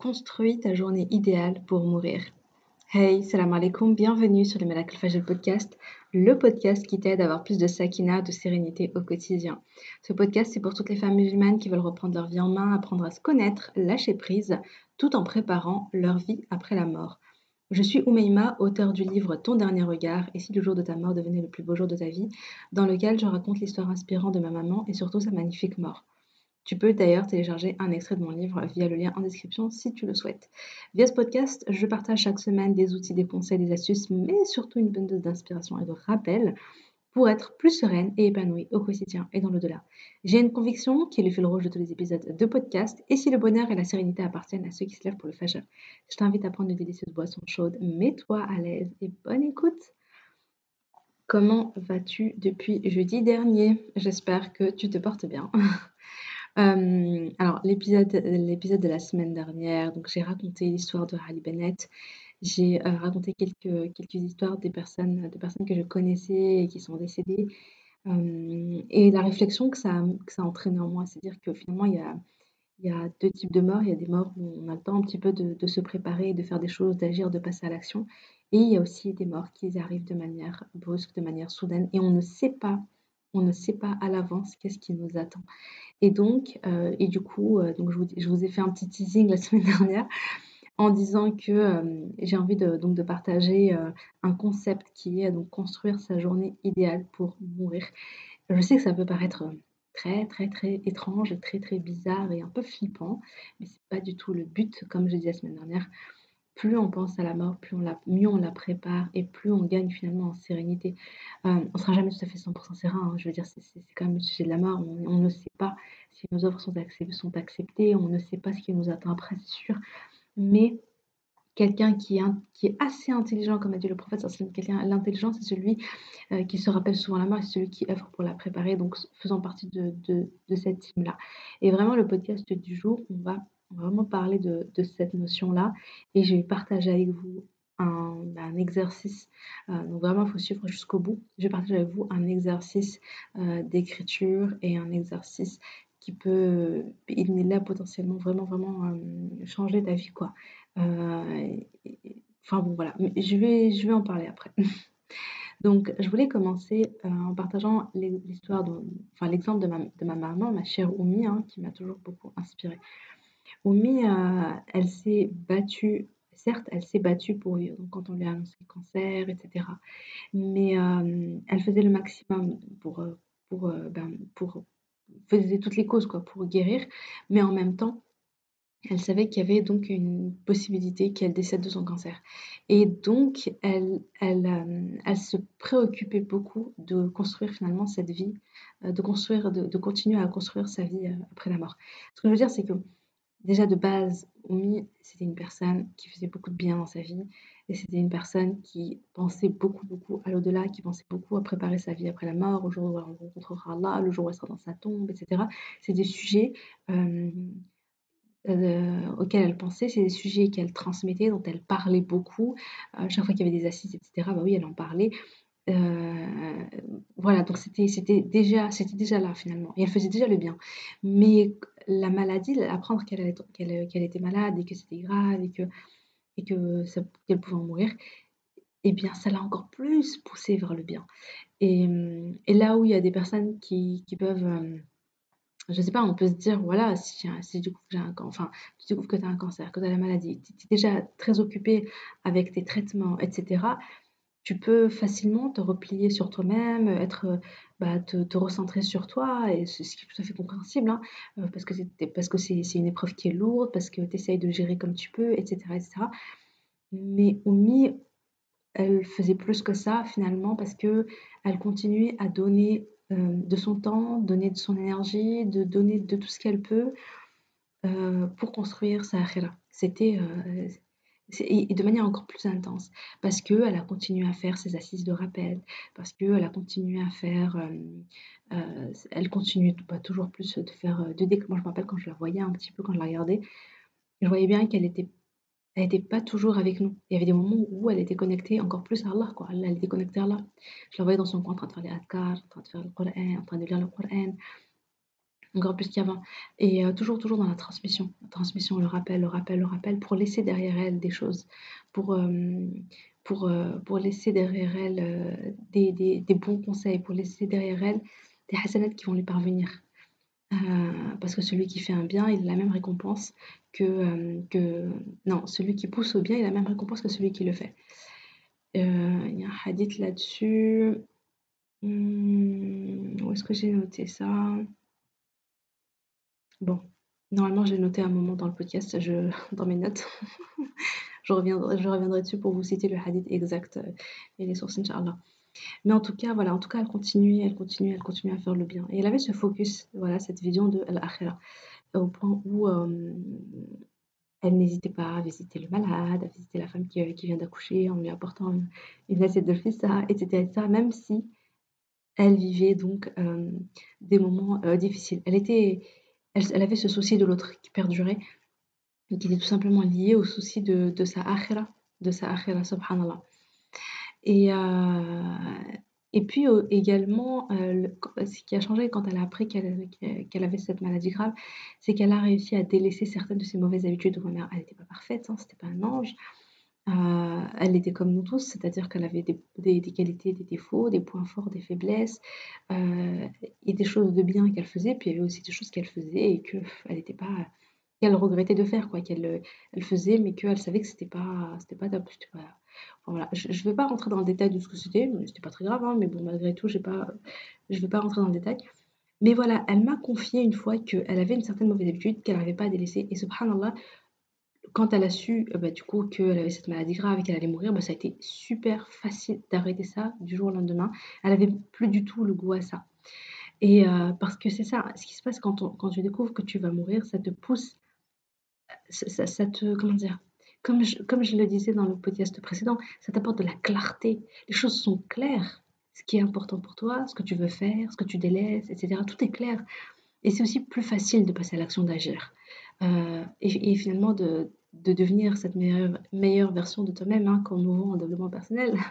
Construis ta journée idéale pour mourir. Hey, salam alaikum, bienvenue sur le Malak Fajr podcast, le podcast qui t'aide à avoir plus de sakina, de sérénité au quotidien. Ce podcast, c'est pour toutes les femmes musulmanes qui veulent reprendre leur vie en main, apprendre à se connaître, lâcher prise, tout en préparant leur vie après la mort. Je suis Oumeima, auteur du livre Ton dernier regard et si le jour de ta mort devenait le plus beau jour de ta vie, dans lequel je raconte l'histoire inspirante de ma maman et surtout sa magnifique mort. Tu peux d'ailleurs télécharger un extrait de mon livre via le lien en description si tu le souhaites. Via ce podcast, je partage chaque semaine des outils, des conseils, des astuces, mais surtout une bonne dose d'inspiration et de rappel pour être plus sereine et épanouie au quotidien et dans le-delà. J'ai une conviction qui est le fil rouge de tous les épisodes de podcast, et si le bonheur et la sérénité appartiennent à ceux qui se lèvent pour le fashion, je t'invite à prendre une délicieuse boisson chaude, mets-toi à l'aise et bonne écoute Comment vas-tu depuis jeudi dernier? J'espère que tu te portes bien. Euh, alors l'épisode de la semaine dernière, j'ai raconté l'histoire de Ali Bennett. J'ai, euh, raconté quelques histoires de personnes que je connaissais et qui sont décédées, euh, et la réflexion que ça a entraîné en moi, c'est-à-dire que finalement il y a 2 types de morts. Il y a des morts où on a le temps un petit peu de se préparer, de faire des choses, d'agir, de passer à l'action et il y a aussi des morts qui arrivent de manière brusque, de manière soudaine et on ne sait pas on ne sait pas à l'avance qu'est-ce qui nous attend. Et donc, euh, et du coup, euh, donc je vous, je vous, ai fait un petit teasing la semaine dernière en disant que euh, j'ai envie de, donc de partager un concept qui est donc construire sa journée idéale pour mourir. Je sais que ça peut paraître très très très étrange, très très bizarre et un peu flippant, mais c'est pas du tout le but, comme je disais la semaine dernière plus on pense à la mort, plus on la, mieux on la prépare et plus on gagne finalement en sérénité. Euh, on ne sera jamais tout à fait 100% serein. Hein. Je veux dire, c'est quand même le sujet de la mort. On, ne sait pas si nos offres sont, acceptées. On ne sait pas ce qui nous attend après, c'est sûr. Mais quelqu'un qui, est assez intelligent, comme a dit le prophète, l'intelligence, c'est celui euh, qui se rappelle souvent la mort, c'est celui qui œuvre pour la préparer, donc faisant partie de, de, de cette team-là. Et vraiment, le podcast du jour, on va vraiment parler de, cette notion-là et je vais partager avec vous un, exercice. Euh, donc vraiment, il faut suivre jusqu'au bout. Je vais partager avec vous un exercice euh, d'écriture et un exercice qui peut, il est là potentiellement vraiment, vraiment euh, changer ta vie, quoi. enfin bon, voilà. Je vais, je vais en parler après. Donc, je voulais commencer en partageant l'histoire, enfin l'exemple de ma, de ma maman, ma chère Oumi, hein, qui m'a toujours beaucoup inspirée. Oumi, euh, elle s'est battue, certes, elle s'est battue pour vivre, donc quand on lui a annoncé le cancer, etc. Mais euh, elle faisait le maximum pour, euh, pour, ben, pour faisait toutes les causes quoi, pour guérir, mais en même temps, elle savait qu'il y avait donc une possibilité qu'elle décède de son cancer. Et donc, elle, elle, elle se préoccupait beaucoup de construire finalement cette vie, de construire, de continuer à construire sa vie après la mort. Ce que je veux dire, c'est que Déjà de base, Oumi, c'était une personne qui faisait beaucoup de bien dans sa vie et c'était une personne qui pensait beaucoup, beaucoup à l'au-delà, qui pensait beaucoup à préparer sa vie après la mort, au jour où elle rencontrera Allah, le jour où elle sera dans sa tombe, etc. C'est des sujets euh, euh, auxquels elle pensait, c'est des sujets qu'elle transmettait, dont elle parlait beaucoup. Euh, chaque fois qu'il y avait des assises, etc., bah oui, elle en parlait. voilà, donc c'était déjà déjà là finalement et elle faisait déjà le bien. Mais la maladie, apprendre qu'elle était malade et que c'était grave et que et que qu'elle pouvait en mourir, eh bien ça l'a encore plus poussée vers le bien. Et, là où il y a des personnes qui qui peuvent, je sais pas, on peut se dire voilà, si si tu découvres un enfin, tu découvres que tu as un cancer, que tu as la maladie, tu es déjà très occupé avec tes traitements etc tu peux facilement te replier sur toi-même, être, bah, te, recentrer sur toi, et ce qui est tout à fait compréhensible, hein, euh, parce que c'est parce que c'est une épreuve qui est lourde, parce que tu essayes de gérer comme tu peux, etc. etc. Mais Oumi, elle faisait plus que ça finalement, parce que elle continuait à donner euh, de son temps, donner de son énergie, de donner de tout ce qu'elle peut euh, pour construire sa akhira. C'était et de manière encore plus intense, parce qu'elle a continué à faire ses assises de rappel, parce qu'elle a continué à faire, euh, euh, elle continue pas toujours plus de faire euh, de. Moi, je me rappelle quand je la voyais un petit peu, quand je la regardais, je voyais bien qu'elle était, elle était pas toujours avec nous. Il y avait des moments où elle était connectée encore plus à Allah, quoi. Elle, était connectée à Allah. Je la voyais dans son coin en train de faire les adkar, en train de faire le Coran, en train de lire le Coran. Encore plus qu'avant. Et euh, toujours, toujours dans la transmission. Transmission, le rappel, le rappel, le rappel, pour laisser derrière elle des choses, pour, euh, pour, euh, pour laisser derrière elle des, des, des, bons conseils, pour laisser derrière elle des hasanats qui vont lui parvenir. parce que celui qui fait un bien, il a la même récompense que, que... Non, celui qui pousse au bien, il a la même récompense que celui qui le fait. Il y a un hadith là-dessus. Hmm, où est-ce que j'ai noté ça? Bon, normalement, j'ai noté un moment dans le podcast, dans mes notes. je, reviendrai, je reviendrai dessus pour vous citer le hadith exact euh, et les sources, Inch'Allah. Mais en tout cas, voilà, en tout cas, elle continue, elle continue, elle continue à faire le bien. Et elle avait ce focus, voilà, cette vision de l'akhira, au point où euh, elle n'hésitait pas à visiter le malade, à visiter la femme qui, qui vient d'accoucher en lui apportant une, assiette de fissa, etc., etc., même si elle vivait donc euh, des moments difficiles. Elle était elle, avait ce souci de l'autre qui perdurait et qui était tout simplement lié au souci de, sa akhira, de sa akhira, subhanallah. Et, euh, et puis euh, également, euh, ce qui a changé quand elle a appris qu'elle avait cette maladie grave, c'est qu'elle a réussi à délaisser certaines de ses mauvaises habitudes. Elle n'était pas parfaite, hein, c'était pas un ange. Euh, elle était comme nous tous, c'est-à-dire qu'elle avait des, qualités, des défauts, des points forts, des faiblesses, euh, et des choses de bien qu'elle faisait, puis il y avait aussi des choses qu'elle faisait et qu'elle n'était pas qu'elle regrettait de faire quoi qu'elle elle faisait mais qu'elle savait que c'était pas c'était pas top voilà. Je, ne vais pas rentrer dans le détail de ce que c'était c'était pas très grave hein, mais bon malgré tout pas je vais pas rentrer dans le détail. Mais voilà elle m'a confié une fois qu'elle avait une certaine mauvaise habitude qu'elle n'avait pas à délaisser et subhanallah quand elle a su, euh, bah, du coup, qu'elle avait cette maladie grave et qu'elle allait mourir, bah, ça a été super facile d'arrêter ça du jour au lendemain. Elle avait plus du tout le goût à ça. Et euh, parce que c'est ça, ce qui se passe quand, tu découvres que tu vas mourir, ça te pousse, ça, ça, te, comment dire, comme je, comme je le disais dans le podcast précédent, ça t'apporte de la clarté. Les choses sont claires. Ce qui est important pour toi, ce que tu veux faire, ce que tu délaisses, etc. Tout est clair. Et c'est aussi plus facile de passer à l'action d'agir. Euh, et, finalement de, de devenir cette meilleure, meilleure version de toi-même hein, qu'en ouvrant en développement personnel.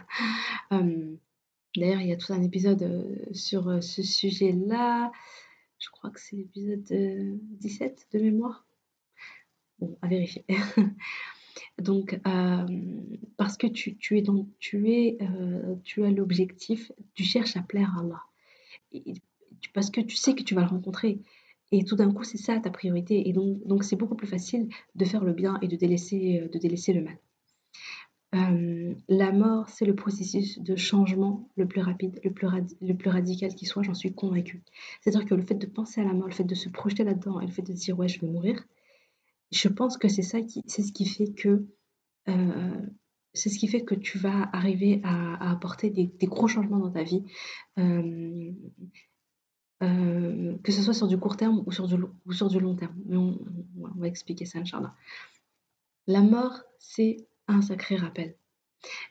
Euh, d'ailleurs, il y a tout un épisode euh, sur ce sujet-là. Je crois que c'est l'épisode 17 de mémoire. Bon, à vérifier. Donc, parce que tu, tu es tu es, tu as l'objectif, tu cherches à plaire à Allah. Parce que tu sais que tu vas le rencontrer. Et tout d'un coup, c'est ça ta priorité. Et donc, donc c'est beaucoup plus facile de faire le bien et de délaisser, euh, de délaisser le mal. Euh, la mort, c'est le processus de changement le plus rapide, le plus, le plus radical qui soit, j'en suis convaincue. C'est-à-dire que le fait de penser à la mort, le fait de se projeter là-dedans et le fait de dire ouais, je vais mourir, je pense que c'est ça qui, ce qui fait que, euh, c'est ce qui fait que tu vas arriver à, apporter des, gros changements dans ta vie. Que ce soit sur du court terme ou sur du, long terme. Mais on, va expliquer ça, Inch'Allah. La mort, c'est un sacré rappel.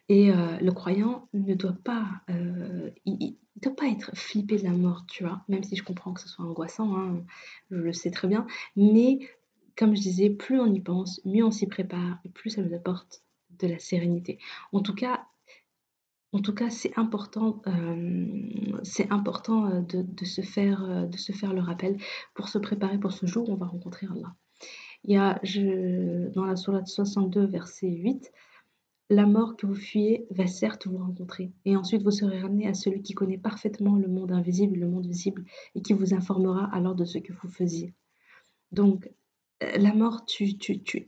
Et euh, le croyant ne doit pas, euh, il, doit pas être flippé de la mort, tu vois, même si je comprends que ce soit angoissant, hein, je le sais très bien. Mais comme je disais, plus on y pense, mieux on s'y prépare, et plus ça nous apporte de la sérénité. En tout cas, en tout cas, c'est important, euh, c'est important euh, de, se faire, euh, de se faire le rappel pour se préparer pour ce jour où on va rencontrer Allah. Il y a dans la Sourate 62, verset 8, la mort que vous fuyez va certes vous rencontrer, et ensuite vous serez ramené à celui qui connaît parfaitement le monde invisible, le monde visible, et qui vous informera alors de ce que vous faisiez. Donc, la mort, tu,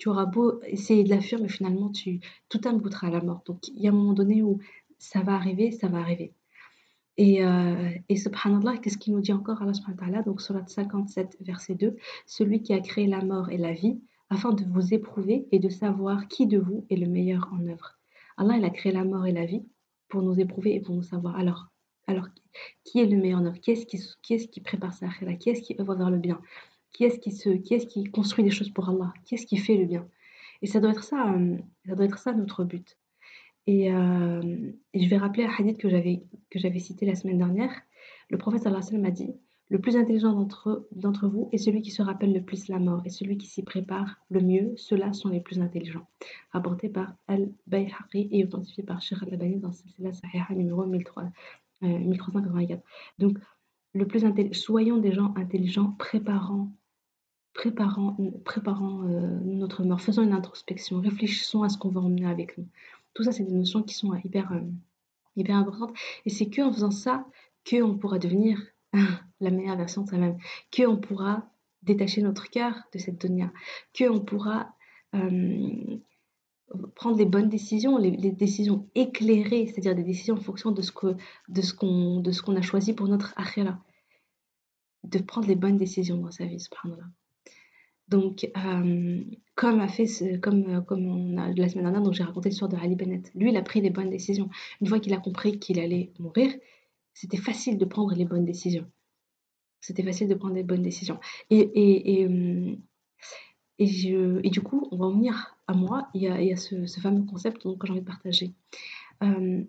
auras beau essayer de la fuir, mais finalement, tout goûtera à la mort. Donc, il y a un moment donné où ça va arriver, ça va arriver. Et, euh, et subhanallah, qu'est-ce qu'il nous dit encore Allah subhanahu wa ta'ala Donc, surat 57, verset 2, celui qui a créé la mort et la vie, afin de vous éprouver et de savoir qui de vous est le meilleur en œuvre. Allah, il a créé la mort et la vie pour nous éprouver et pour nous savoir. Alors, alors qui est le meilleur en œuvre? Qui est-ce qui, qui, est qui prépare sa akhira? Qui est-ce qui œuvre vers le bien? Qui est-ce qui, se, qui, est qui construit des choses pour Allah? Qui est-ce qui fait le bien? Et ça doit être ça, euh, ça doit être ça notre but. Euh, et, je vais rappeler un hadith que j'avais, cité la semaine dernière. Le prophète sallam a dit Le plus intelligent d'entre, vous est celui qui se rappelle le plus la mort, et celui qui s'y prépare le mieux. Ceux-là sont les plus intelligents. Rapporté par Al-Bayhaqi et authentifié par Sheikh Al-Albani dans la Sahiha numéro 1384. Euh, Donc, le plus soyons des gens intelligents, préparant, préparant, préparant euh, notre mort, faisons une introspection, réfléchissons à ce qu'on va emmener avec nous. Tout ça, c'est des notions qui sont hyper, euh, hyper importantes. Et c'est qu'en faisant ça, qu'on pourra devenir la meilleure version de soi-même, qu'on pourra détacher notre cœur de cette donia, qu'on pourra euh, prendre les bonnes décisions, les, décisions éclairées, c'est-à-dire des décisions en fonction de ce qu'on a choisi pour notre akhira. De prendre les bonnes décisions dans sa vie, subhanallah. Donc, euh, comme a fait ce, comme, comme on a la semaine dernière, j'ai raconté l'histoire de Ali Bennett. Lui, il a pris les bonnes décisions. Une fois qu'il a compris qu'il allait mourir, c'était facile de prendre les bonnes décisions. C'était facile de prendre les bonnes décisions. Et, et, et, euh, et, et du coup, on va en venir à moi Il y a ce, fameux concept que j'ai envie de partager. Euh,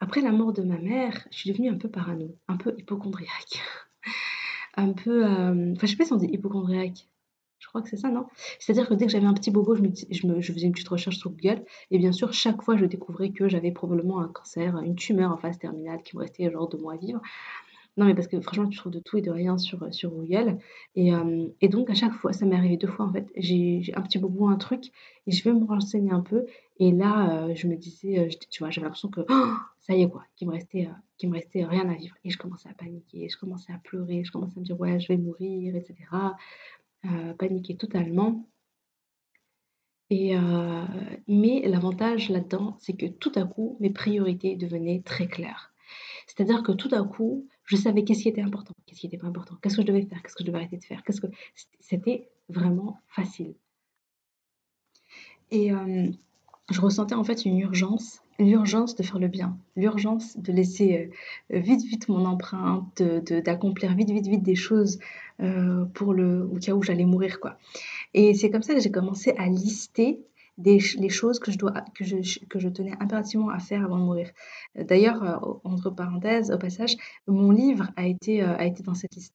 après la mort de ma mère, je suis devenue un peu parano, un peu hypochondriaque. un peu. Euh, enfin, je sais pas si on dit hypochondriaque. Je crois que c'est ça, non? C'est-à-dire que dès que j'avais un petit bobo, je, me, je, faisais une petite recherche sur Google. Et bien sûr, chaque fois, je découvrais que j'avais probablement un cancer, une tumeur en phase terminale qui me restait genre deux mois à vivre. Non, mais parce que franchement, tu trouves de tout et de rien sur, euh, sur Google. Et, euh, et donc, à chaque fois, ça m'est arrivé deux fois en fait. J'ai un petit bobo, un truc, et je vais me renseigner un peu. Et là, euh, je me disais, tu vois, j'avais l'impression que oh, ça y est, quoi, qu'il me, restait, me restait rien à vivre. Et je commençais à paniquer, je commençais à pleurer, je commençais à me dire, ouais, je vais mourir, etc. paniquer totalement. Et, mais l'avantage là-dedans, c'est que tout à coup, mes priorités devenaient très claires. C'est-à-dire que tout à coup, je savais qu'est-ce qui était important, qu'est-ce qui n'était pas important, qu'est-ce que je devais faire, qu'est-ce que je devais arrêter de faire. Qu'est-ce que c'était vraiment facile. Et euh, je ressentais en fait une urgence, l'urgence de faire le bien, l'urgence de laisser euh, vite vite mon empreinte, d'accomplir vite vite vite des choses euh, pour le au cas où j'allais mourir quoi. Et c'est comme ça que j'ai commencé à lister les choses que je, dois, que, je, que je tenais impérativement à faire avant de mourir. D'ailleurs, euh, entre parenthèses, au passage, mon livre a été, euh, a été dans cette liste.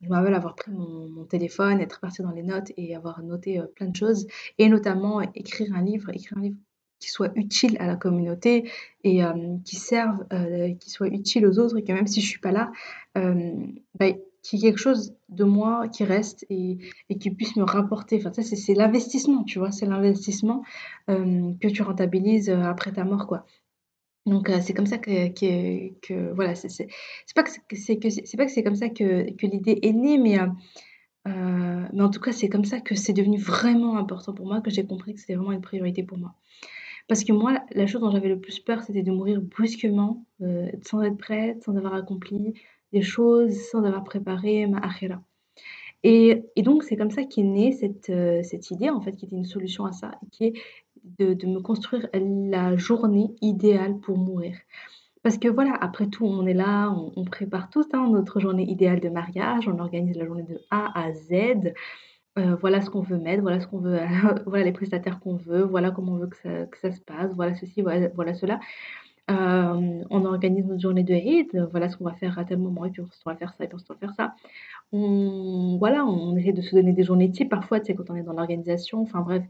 Je me rappelle avoir pris mon, téléphone, être parti dans les notes et avoir noté euh, plein de choses, et notamment écrire un livre, écrire un livre qui soit utile à la communauté et qui serve, qui soit utile aux autres, et que même si je suis pas là, bah, qu'il y ait quelque chose de moi qui reste et, qui puisse me rapporter. Enfin, ça, c'est l'investissement, tu vois, c'est l'investissement euh, que tu rentabilises euh, après ta mort, quoi. Donc, euh, c'est comme ça que, voilà, c'est pas que c'est pas que c'est comme ça que l'idée est née, mais mais en tout cas, c'est comme ça que c'est devenu vraiment important pour moi, que j'ai compris que c'était vraiment une priorité pour moi. Parce que moi, la chose dont j'avais le plus peur, c'était de mourir brusquement, sans être prête, sans avoir accompli, des choses sans avoir préparé ma akhira. Et, donc, c'est comme ça qu'est née cette, euh, cette idée, en fait, qui était une solution à ça, qui est de, me construire la journée idéale pour mourir. Parce que voilà, après tout, on est là, on, prépare tout ça, hein, notre journée idéale de mariage, on organise la journée de A à Z. Euh, voilà ce qu'on veut mettre, voilà ce qu'on veut, voilà les prestataires qu'on veut, voilà comment on veut que ça, se passe, voilà ceci, voilà, cela. Euh, on organise notre journée de Eid, voilà ce qu'on va faire à tel moment, et puis on va faire ça, et puis on va faire ça. On, voilà, on essaie de se donner des journées types parfois, tu sais, quand on est dans l'organisation, enfin bref,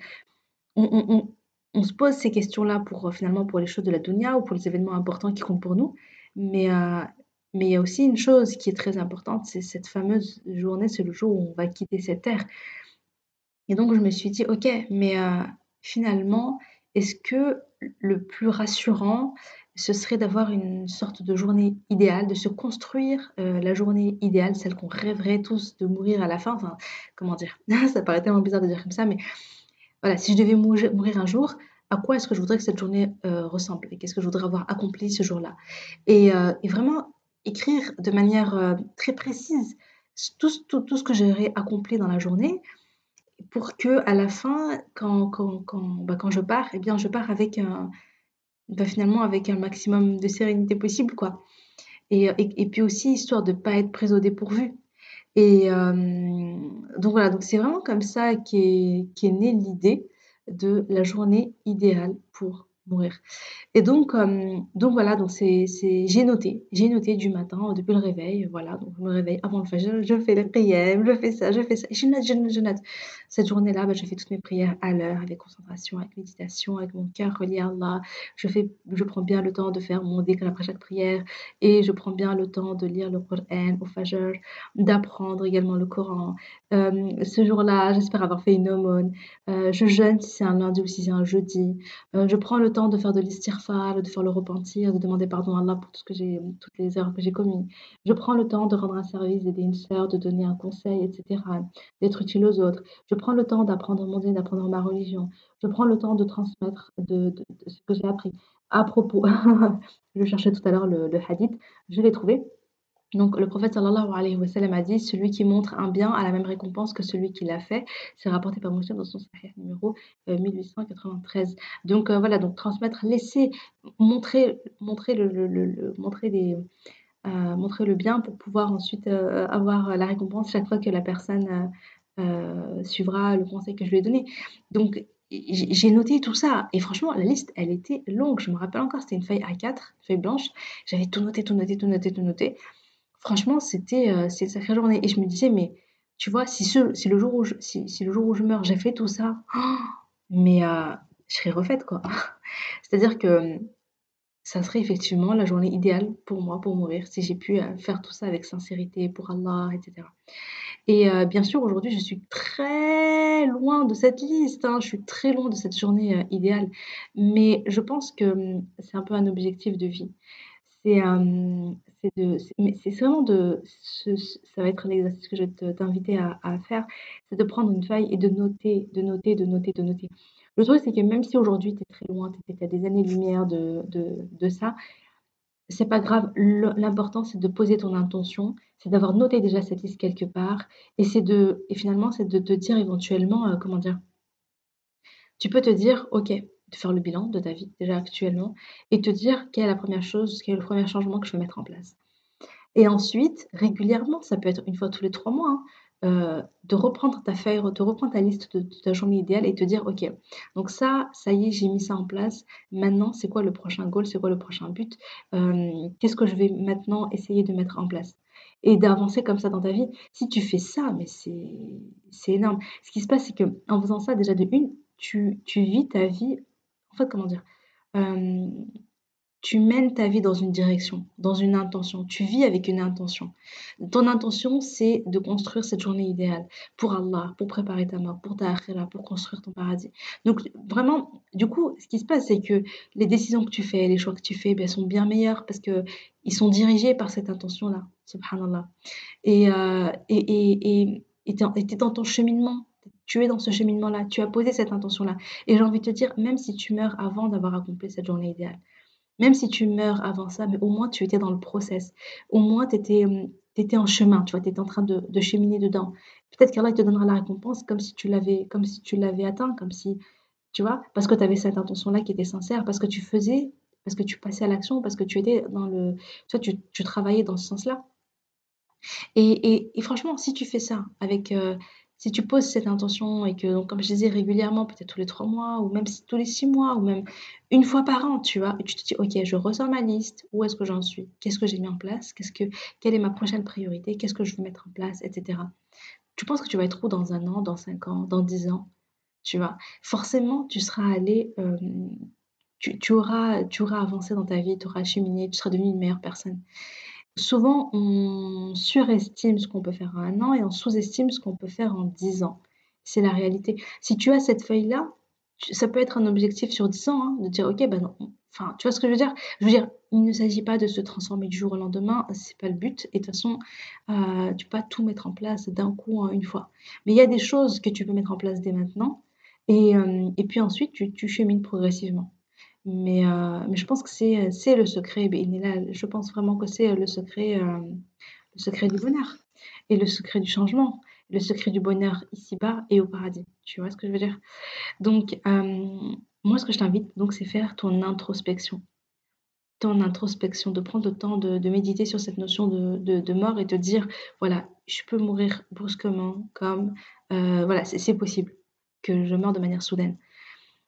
on, se pose ces questions-là pour finalement pour les choses de la dunya ou pour les événements importants qui comptent pour nous. Mais, euh, mais il y a aussi une chose qui est très importante, c'est cette fameuse journée, c'est le jour où on va quitter cette terre. Et donc je me suis dit, ok, mais euh, finalement, est-ce que le plus rassurant, ce serait d'avoir une sorte de journée idéale, de se construire euh, la journée idéale, celle qu'on rêverait tous de mourir à la fin? Enfin, comment dire? Ça paraît tellement bizarre de dire comme ça, mais voilà, si je devais mourir, un jour, à quoi est-ce que je voudrais que cette journée euh, ressemble? Et qu'est-ce que je voudrais avoir accompli ce jour-là? Et, vraiment écrire de manière très précise tout, tout, tout ce que j'aurais accompli dans la journée pour que à la fin, quand, quand, quand, bah, quand je pars, eh bien, je pars avec un, bah, finalement avec un maximum de sérénité possible, quoi. Et, et, puis aussi, histoire de ne pas être prise au dépourvu. Et euh, donc voilà, donc c'est vraiment comme ça qu'est est née l'idée de la journée idéale pour mourir. Et donc, euh, donc voilà, donc c'est, j'ai noté, j'ai noté du matin, euh, depuis le réveil, voilà, donc je me réveille avant le fajr, je fais les prières, je fais ça, je fais ça, je note, je note, je note. Cette journée-là, bah, je fais toutes mes prières à l'heure, avec concentration, avec méditation, avec mon cœur relié à Allah. Je, fais, je prends bien le temps de faire mon dhikr après chaque prière et je prends bien le temps de lire le Coran au fajr, d'apprendre également le Coran. Euh, ce jour-là, j'espère avoir fait une aumône. je jeûne si c'est un lundi ou si c'est un jeudi. je prends le temps de faire de l'istighfar, de faire le repentir, de demander pardon à Allah pour tout ce que toutes les erreurs que j'ai commises. Je prends le temps de rendre un service, d'aider une sœur, de donner un conseil, etc., d'être utile aux autres. Prends le temps d'apprendre mon Dieu, d'apprendre ma religion. Je prends le temps de transmettre de, ce que j'ai appris. À propos, je cherchais tout à l'heure le, le hadith, je l'ai trouvé. Donc le prophète sallallahu alayhi wa sallam a dit celui qui montre un bien a la même récompense que celui qui l'a fait. C'est rapporté par Muslim dans son sahih numéro 1893. Euh, donc euh, voilà, donc transmettre, laisser, montrer, montrer le, le, le, montrer des euh, montrer le bien pour pouvoir ensuite avoir la récompense chaque fois que la personne suivra le conseil que je lui ai donné. Donc j'ai noté tout ça. Et franchement la liste elle était longue. Je me rappelle encore c'était une feuille A4 feuille blanche. J'avais tout noté tout noté tout noté tout noté. Franchement, c'était, euh, une sacrée journée. Et je me disais: «Mais tu vois, si ce si le jour où je si le jour où je meurs, j'ai fait tout ça, mais heu, je serais refaite, quoi». C'est-à-dire que, ça serait effectivement la journée idéale pour moi, pour mourir, si j'ai pu, euh, faire tout ça avec sincérité pour Allah et cetera et euh, bien sûr, aujourd'hui, je suis très loin de cette liste, hein, je suis très loin de cette journée, idéale, mais je pense que, mmh, c'est un peu un objectif de vie. C'est, vraiment de ça va être l'exercice que je vais t'inviter à à faire, c'est de prendre une feuille et de noter, de noter, de noter, de noter. Le truc, c'est que même si aujourd'hui tu es très loin, tu es à des années-lumière de de de ça, c'est pas grave. l'important, c'est de poser ton intention, c'est d'avoir noté déjà cette liste quelque part et c'est de finalement, c'est de te dire éventuellement, heu, comment dire? Tu peux te dire: «OK, de faire le bilan de ta vie déjà actuellement et te dire quelle est la première chose, quel est le premier changement que je veux mettre en place. Et ensuite, régulièrement, ça peut être une fois tous les trois mois, hein, euh, de reprendre ta feuille, de reprendre ta liste de, ta journée idéale et te dire, OK, donc ça, ça y est, j'ai mis ça en place. Maintenant, c'est quoi le prochain goal, c'est quoi le prochain but? Euh, Qu'est-ce que je vais maintenant essayer de mettre en place? Et d'avancer comme ça dans ta vie. Si tu fais ça, mais c'est énorme. Ce qui se passe, c'est que en faisant ça, déjà de une, tu, tu vis ta vie en fait, comment dire Tu mènes ta vie dans une direction, dans une intention. Tu vis avec une intention. Ton intention, c'est de construire cette journée idéale pour Allah, pour préparer ta mort, pour ta akhira, pour construire ton paradis. Donc, vraiment, du coup, ce qui se passe, c'est que les décisions que tu fais, les choix que tu fais, ben, sont bien meilleurs parce que ils sont dirigés par cette intention-là, subhanallah. Et euh, et, et, et, dans ton cheminement tu es dans ce cheminement-là, tu as posé cette intention-là. Et j'ai envie de te dire, même si tu meurs avant d'avoir accompli cette journée idéale, même si tu meurs avant ça, mais au moins tu étais dans le process, au moins tu étais, étais, en chemin, tu vois, tu étais en train de, cheminer dedans. Peut-être qu'Allah te donnera la récompense comme si tu l'avais comme si tu l'avais atteint, comme si, tu vois, parce que tu avais cette intention-là qui était sincère, parce que tu faisais, parce que tu passais à l'action, parce que tu étais dans le, tu, tu, tu travaillais dans ce sens-là. Et, et, et, franchement, si tu fais ça avec, euh, si tu poses cette intention et que, donc, comme je disais, régulièrement, peut-être tous les trois mois, ou même tous les six mois, ou même une fois par an, tu vois, tu te dis, ok, je ressors ma liste, où est-ce que j'en suis, qu'est-ce que j'ai mis en place, qu'est-ce que, quelle est ma prochaine priorité, qu'est-ce que je veux mettre en place, etc. Tu penses que tu vas être où dans un an, dans cinq ans, dans dix ans, tu vois? Forcément, tu seras allé, euh, tu, tu, auras, tu auras avancé dans ta vie, tu auras cheminé, tu seras devenu une meilleure personne. Souvent, on surestime ce qu'on peut faire en un an et on sous-estime ce qu'on peut faire en dix ans. C'est la réalité. Si tu as cette feuille-là, ça peut être un objectif sur dix ans, hein, de dire ok, ben non. Enfin, tu vois ce que je veux dire? Je veux dire, il ne s'agit pas de se transformer du jour au lendemain, c'est pas le but. Et de toute façon, euh, tu peux pas tout mettre en place d'un coup, une fois. Mais il y a des choses que tu peux mettre en place dès maintenant. Et, euh, et puis ensuite, tu, tu chemines progressivement. Mais, euh, mais je pense que c'est, le secret, je pense vraiment que c'est le secret, euh, le secret du bonheur et le secret du changement, le secret du bonheur ici-bas et au paradis. Tu vois ce que je veux dire? Donc, euh, moi, ce que je t'invite, donc, c'est faire ton introspection. Ton introspection, de prendre le temps de, méditer sur cette notion de, mort et de dire, voilà, je peux mourir brusquement, comme, voilà, c'est possible que je meure de manière soudaine.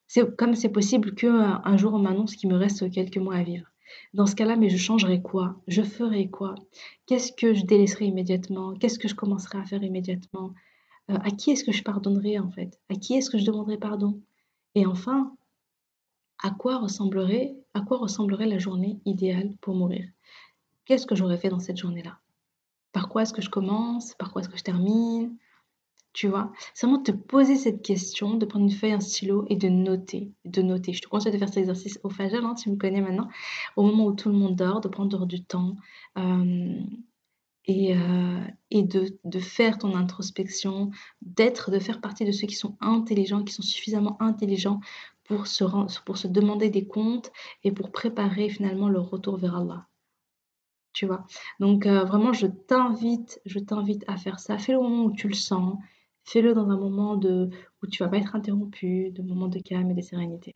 C'est comme c'est possible qu'un un jour on m'annonce qu'il me reste quelques mois à vivre. Dans ce cas-là, mais je changerai quoi? Je ferai quoi? Qu'est-ce que je délaisserai immédiatement? Qu'est-ce que je commencerai à faire immédiatement? Euh, À qui est-ce que je pardonnerai en fait? À qui est-ce que je demanderai pardon? Et enfin, à quoi ressemblerait, à quoi ressemblerait la journée idéale pour mourir? Qu'est-ce que j'aurais fait dans cette journée-là? Par quoi est-ce que je commence? Par quoi est-ce que je termine? Tu vois C'est vraiment de te poser cette question, de prendre une feuille, un stylo et de noter. De noter. Je te conseille de faire cet exercice au Fajal, hein, si tu me connais maintenant, au moment où tout le monde dort, de prendre du temps euh, et, euh, et de, de, faire ton introspection, d'être, de faire partie de ceux qui sont intelligents, qui sont suffisamment intelligents pour se, pour se demander des comptes et pour préparer finalement le retour vers Allah tu vois. Donc euh, vraiment, je t'invite, je t'invite à faire ça. Fais-le moment où tu le sens. Fais-le dans un moment où tu vas pas être interrompu, de moment de calme et de sérénité.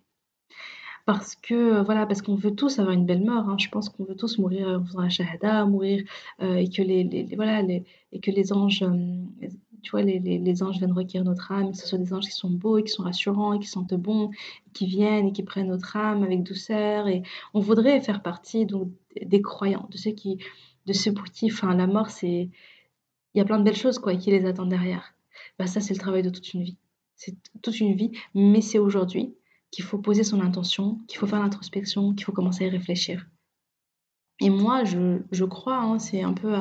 Parce que, euh, voilà, parce qu'on veut tous avoir une belle mort. Hein. Je pense qu'on veut tous mourir en faisant la shahada, mourir, euh, et que les, voilà, et que les anges, euh, tu vois, les, anges viennent requérir notre âme, que ce soit des anges qui sont beaux et qui sont rassurants et qui sentent bon, qui viennent et qui prennent notre âme avec douceur. Et on voudrait faire partie des croyants, de ceux qui, de ceux pour qui, enfin, la mort, c'est, il y a plein de belles choses, quoi, qui les attendent derrière. Bah, ça c'est le travail de toute une vie. C'est toute une vie, mais c'est aujourd'hui qu'il faut poser son intention, qu'il faut faire l'introspection, qu'il faut commencer à réfléchir. Et moi, je, je crois, hein, c'est un peu,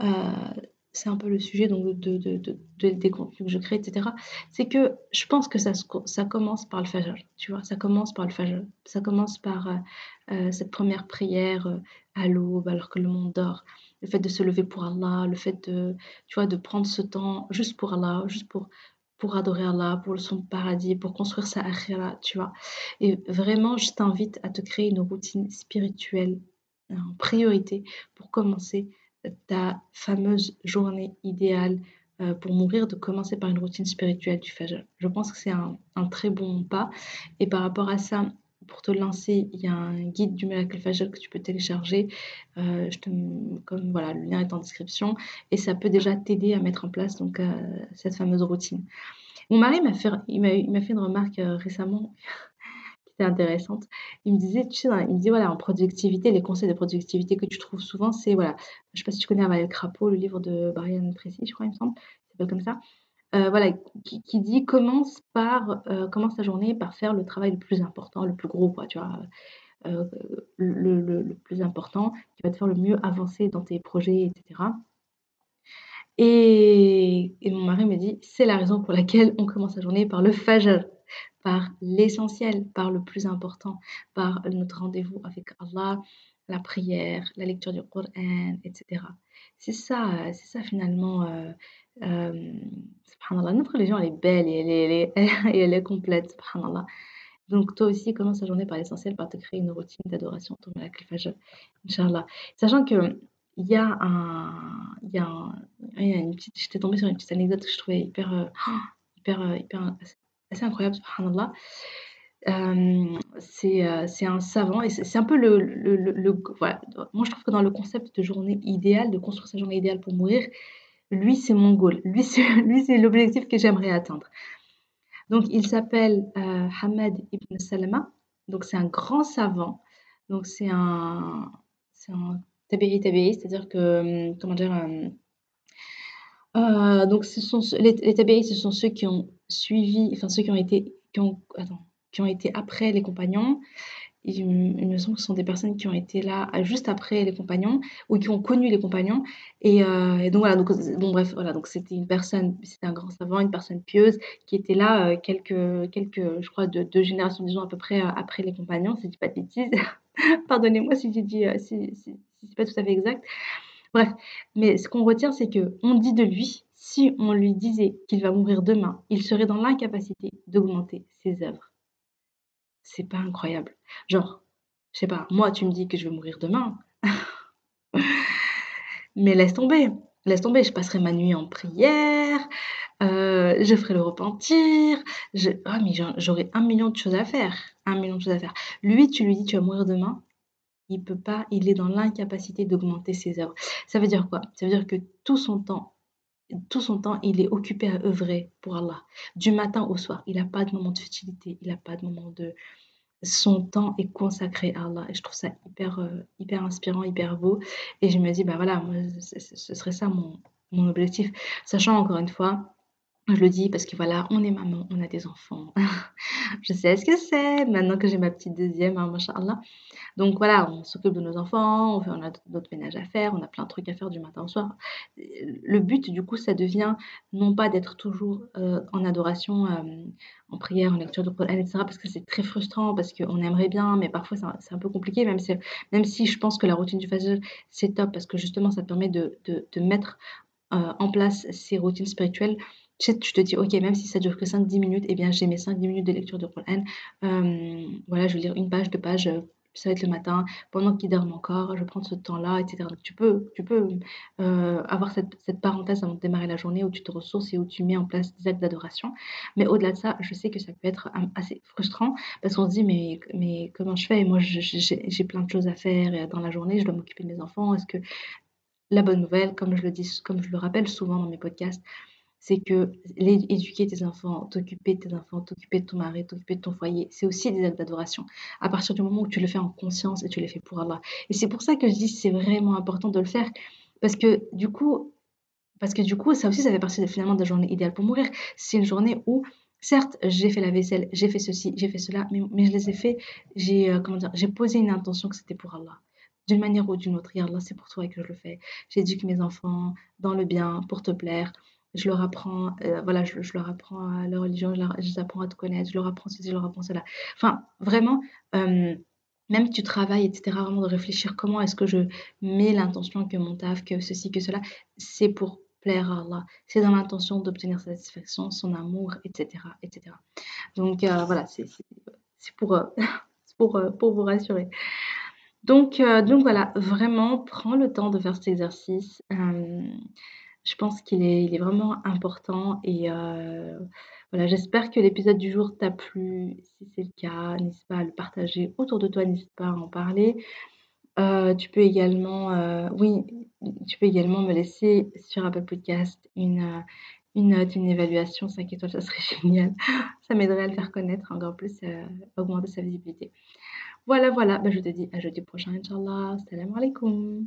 euh, c'est un peu le sujet donc de, de, de, des contenus que je crée, etc. C'est que je pense que ça, ça commence par le fajr, tu vois, ça commence par le fajr, ça commence par euh, euh, cette première prière à l'aube alors que le monde dort le fait de se lever pour Allah, le fait de, tu vois, de prendre ce temps juste pour Allah, juste pour, pour adorer Allah, pour son paradis, pour construire sa akhira, tu vois. Et vraiment, je t'invite à te créer une routine spirituelle en priorité pour commencer ta fameuse journée idéale euh, pour mourir, de commencer par une routine spirituelle du Fajr. Je pense que c'est un, un, très bon pas. Et par rapport à ça, pour te lancer, il y a un guide du miracle Fajr que tu peux télécharger. Euh, je te, comme voilà, le lien est en description et ça peut déjà t'aider à mettre en place donc euh, cette fameuse routine. Mon mari m'a fait, m'a, fait une remarque récemment intéressante. Il me disait, tu sais, il me dit voilà, en productivité, les conseils de productivité que tu trouves souvent, c'est voilà, je sais pas si tu connais Amal Crapaud, le livre de Brian Tracy, je crois, il me semble, s'appelle comme ça. Euh, voilà, qui, dit commence par euh, commence ta journée par faire le travail le plus important, le plus gros, quoi, tu vois, euh, le, le, plus important, qui va te faire le mieux avancer dans tes projets, etc. Et, et mon mari me dit, c'est la raison pour laquelle on commence la journée par le fajr, par l'essentiel, par le plus important, par notre rendez-vous avec Allah, la prière, la lecture du Coran, etc. C'est ça, c'est ça finalement euh, subhanallah, notre religion, elle est belle et elle est, elle est, elle est complète, subhanallah. Donc, toi aussi, commence ta journée par l'essentiel, par te créer une routine d'adoration autour de la Fajr, Inch'Allah. Sachant que il y a un, il y a, une petite, j'étais tombée sur une petite anecdote que je trouvais hyper, euh, hyper, euh, hyper, incroyable, subhanallah. Euh, c'est euh, un savant et c'est un peu le, le, voilà. Moi, je trouve que dans le concept de journée idéale, de construire sa journée idéale pour mourir, lui, c'est mon goal. Lui, c'est l'objectif que j'aimerais atteindre. Donc, il s'appelle euh, ibn Salama. Donc, c'est un grand savant. Donc, c'est un, c'est un c'est-à-dire que, hum, comment dire, hum, euh, donc, ce sont, les, les ce sont ceux qui ont suivi, enfin, ceux qui ont été, qui ont, attends, qui ont été après les compagnons il, me semble que ce sont des personnes qui ont été là euh, juste après les compagnons ou qui ont connu les compagnons. Et, euh, donc voilà, donc, bref, voilà, donc c'était une personne, c'était un grand savant, une personne pieuse qui était là quelques, quelques, je crois, deux, générations, disons à peu près après les compagnons, si je dis pas de bêtises. Pardonnez-moi si j'ai dit, si, si, si c'est pas tout à fait exact. Bref, mais ce qu'on retient, c'est que on dit de lui, si on lui disait qu'il va mourir demain, il serait dans l'incapacité d'augmenter ses œuvres c'est pas incroyable. Genre, je sais pas, moi, tu me dis que je vais mourir demain. Mais laisse tomber, laisse tomber, je passerai ma nuit en prière, euh, je ferai le repentir, je... Ah, mais j'aurai un million de choses à faire, un million de choses à faire. Lui, tu lui dis tu vas mourir demain, il peut pas, il est dans l'incapacité d'augmenter ses œuvres. Ça veut dire quoi? Ça veut dire que tout son temps tout son temps, il est occupé à œuvrer pour Allah. Du matin au soir, il n'a pas de moment de futilité, il n'a pas de moment de... Son temps est consacré à Allah. Et je trouve ça hyper, euh, hyper inspirant, hyper beau. Et je me dis, bah voilà, moi, ce serait ça mon, mon objectif. Sachant encore une fois, je le dis parce que voilà, on est maman, on a des enfants. je sais ce que c'est maintenant que j'ai ma petite deuxième, hein, machallah. Donc voilà, on s'occupe de nos enfants, on, a d'autres ménages à faire, on a plein de trucs à faire du matin au soir. Le but, du coup, ça devient non pas d'être toujours euh, en adoration, euh, en prière, en lecture de Coran, etc. Parce que c'est très frustrant, parce qu'on aimerait bien, mais parfois c'est un, peu compliqué, même si, je pense que la routine du Fajr, c'est top, parce que justement, ça permet de, mettre euh, en place ces routines spirituelles tu, te dis, ok, même si ça dure que 5-10 minutes, eh bien, j'ai mes 5-10 minutes de lecture de Coran. Euh, voilà, je vais lire une page, deux pages, euh, ça va être le matin, pendant qu'il dorment encore, je prends ce temps-là, etc. Donc, tu peux, tu peux euh, avoir cette, cette, parenthèse avant de démarrer la journée où tu te ressources et où tu mets en place des actes d'adoration. Mais au-delà de ça, je sais que ça peut être assez frustrant parce qu'on se dit, mais, mais comment je fais? Moi, j'ai plein de choses à faire dans la journée, je dois m'occuper de mes enfants. Est-ce que la bonne nouvelle, comme je le dis, comme je le rappelle souvent dans mes podcasts, c'est que éduquer tes enfants, t'occuper de tes enfants, t'occuper de ton mari, t'occuper de ton foyer, c'est aussi des actes d'adoration. À partir du moment où tu le fais en conscience et tu le fais pour Allah. Et c'est pour ça que je dis c'est vraiment important de le faire. Parce que du coup, parce que du coup, ça aussi, ça fait partie de, finalement de la journée idéale pour mourir. C'est une journée où, certes, j'ai fait la vaisselle, j'ai fait ceci, j'ai fait cela, mais, je les ai fait, j'ai euh, j'ai posé une intention que c'était pour Allah d'une manière ou d'une autre. Et Allah, c'est pour toi que je le fais. J'éduque mes enfants dans le bien, pour te plaire je leur apprends, euh, voilà, je, leur apprends à leur religion, je, leur, les apprends à te connaître, je leur apprends ceci, je leur apprends cela. Enfin, vraiment, euh, même tu travailles, etc., vraiment de réfléchir comment est-ce que je mets l'intention que mon taf, que ceci, que cela, c'est pour plaire à Allah. C'est dans l'intention d'obtenir sa satisfaction, son amour, etc., etc. Donc euh, voilà, c'est pour, pour, pour vous rassurer. Donc, donc voilà, vraiment, prends le temps de faire cet exercice. Je pense qu'il est, vraiment important et euh, voilà, j'espère que l'épisode du jour t'a plu. Si c'est le cas, n'hésite pas à le partager autour de toi, n'hésite pas à en parler. Euh, tu peux également, euh, oui, tu peux également me laisser sur Apple Podcast une, note, une évaluation 5 étoiles, ça serait génial. Ça m'aiderait à le faire connaître encore plus, à augmenter sa visibilité. Voilà, voilà, bah, je te dis à jeudi prochain, Inch'Allah. Salam alaikum.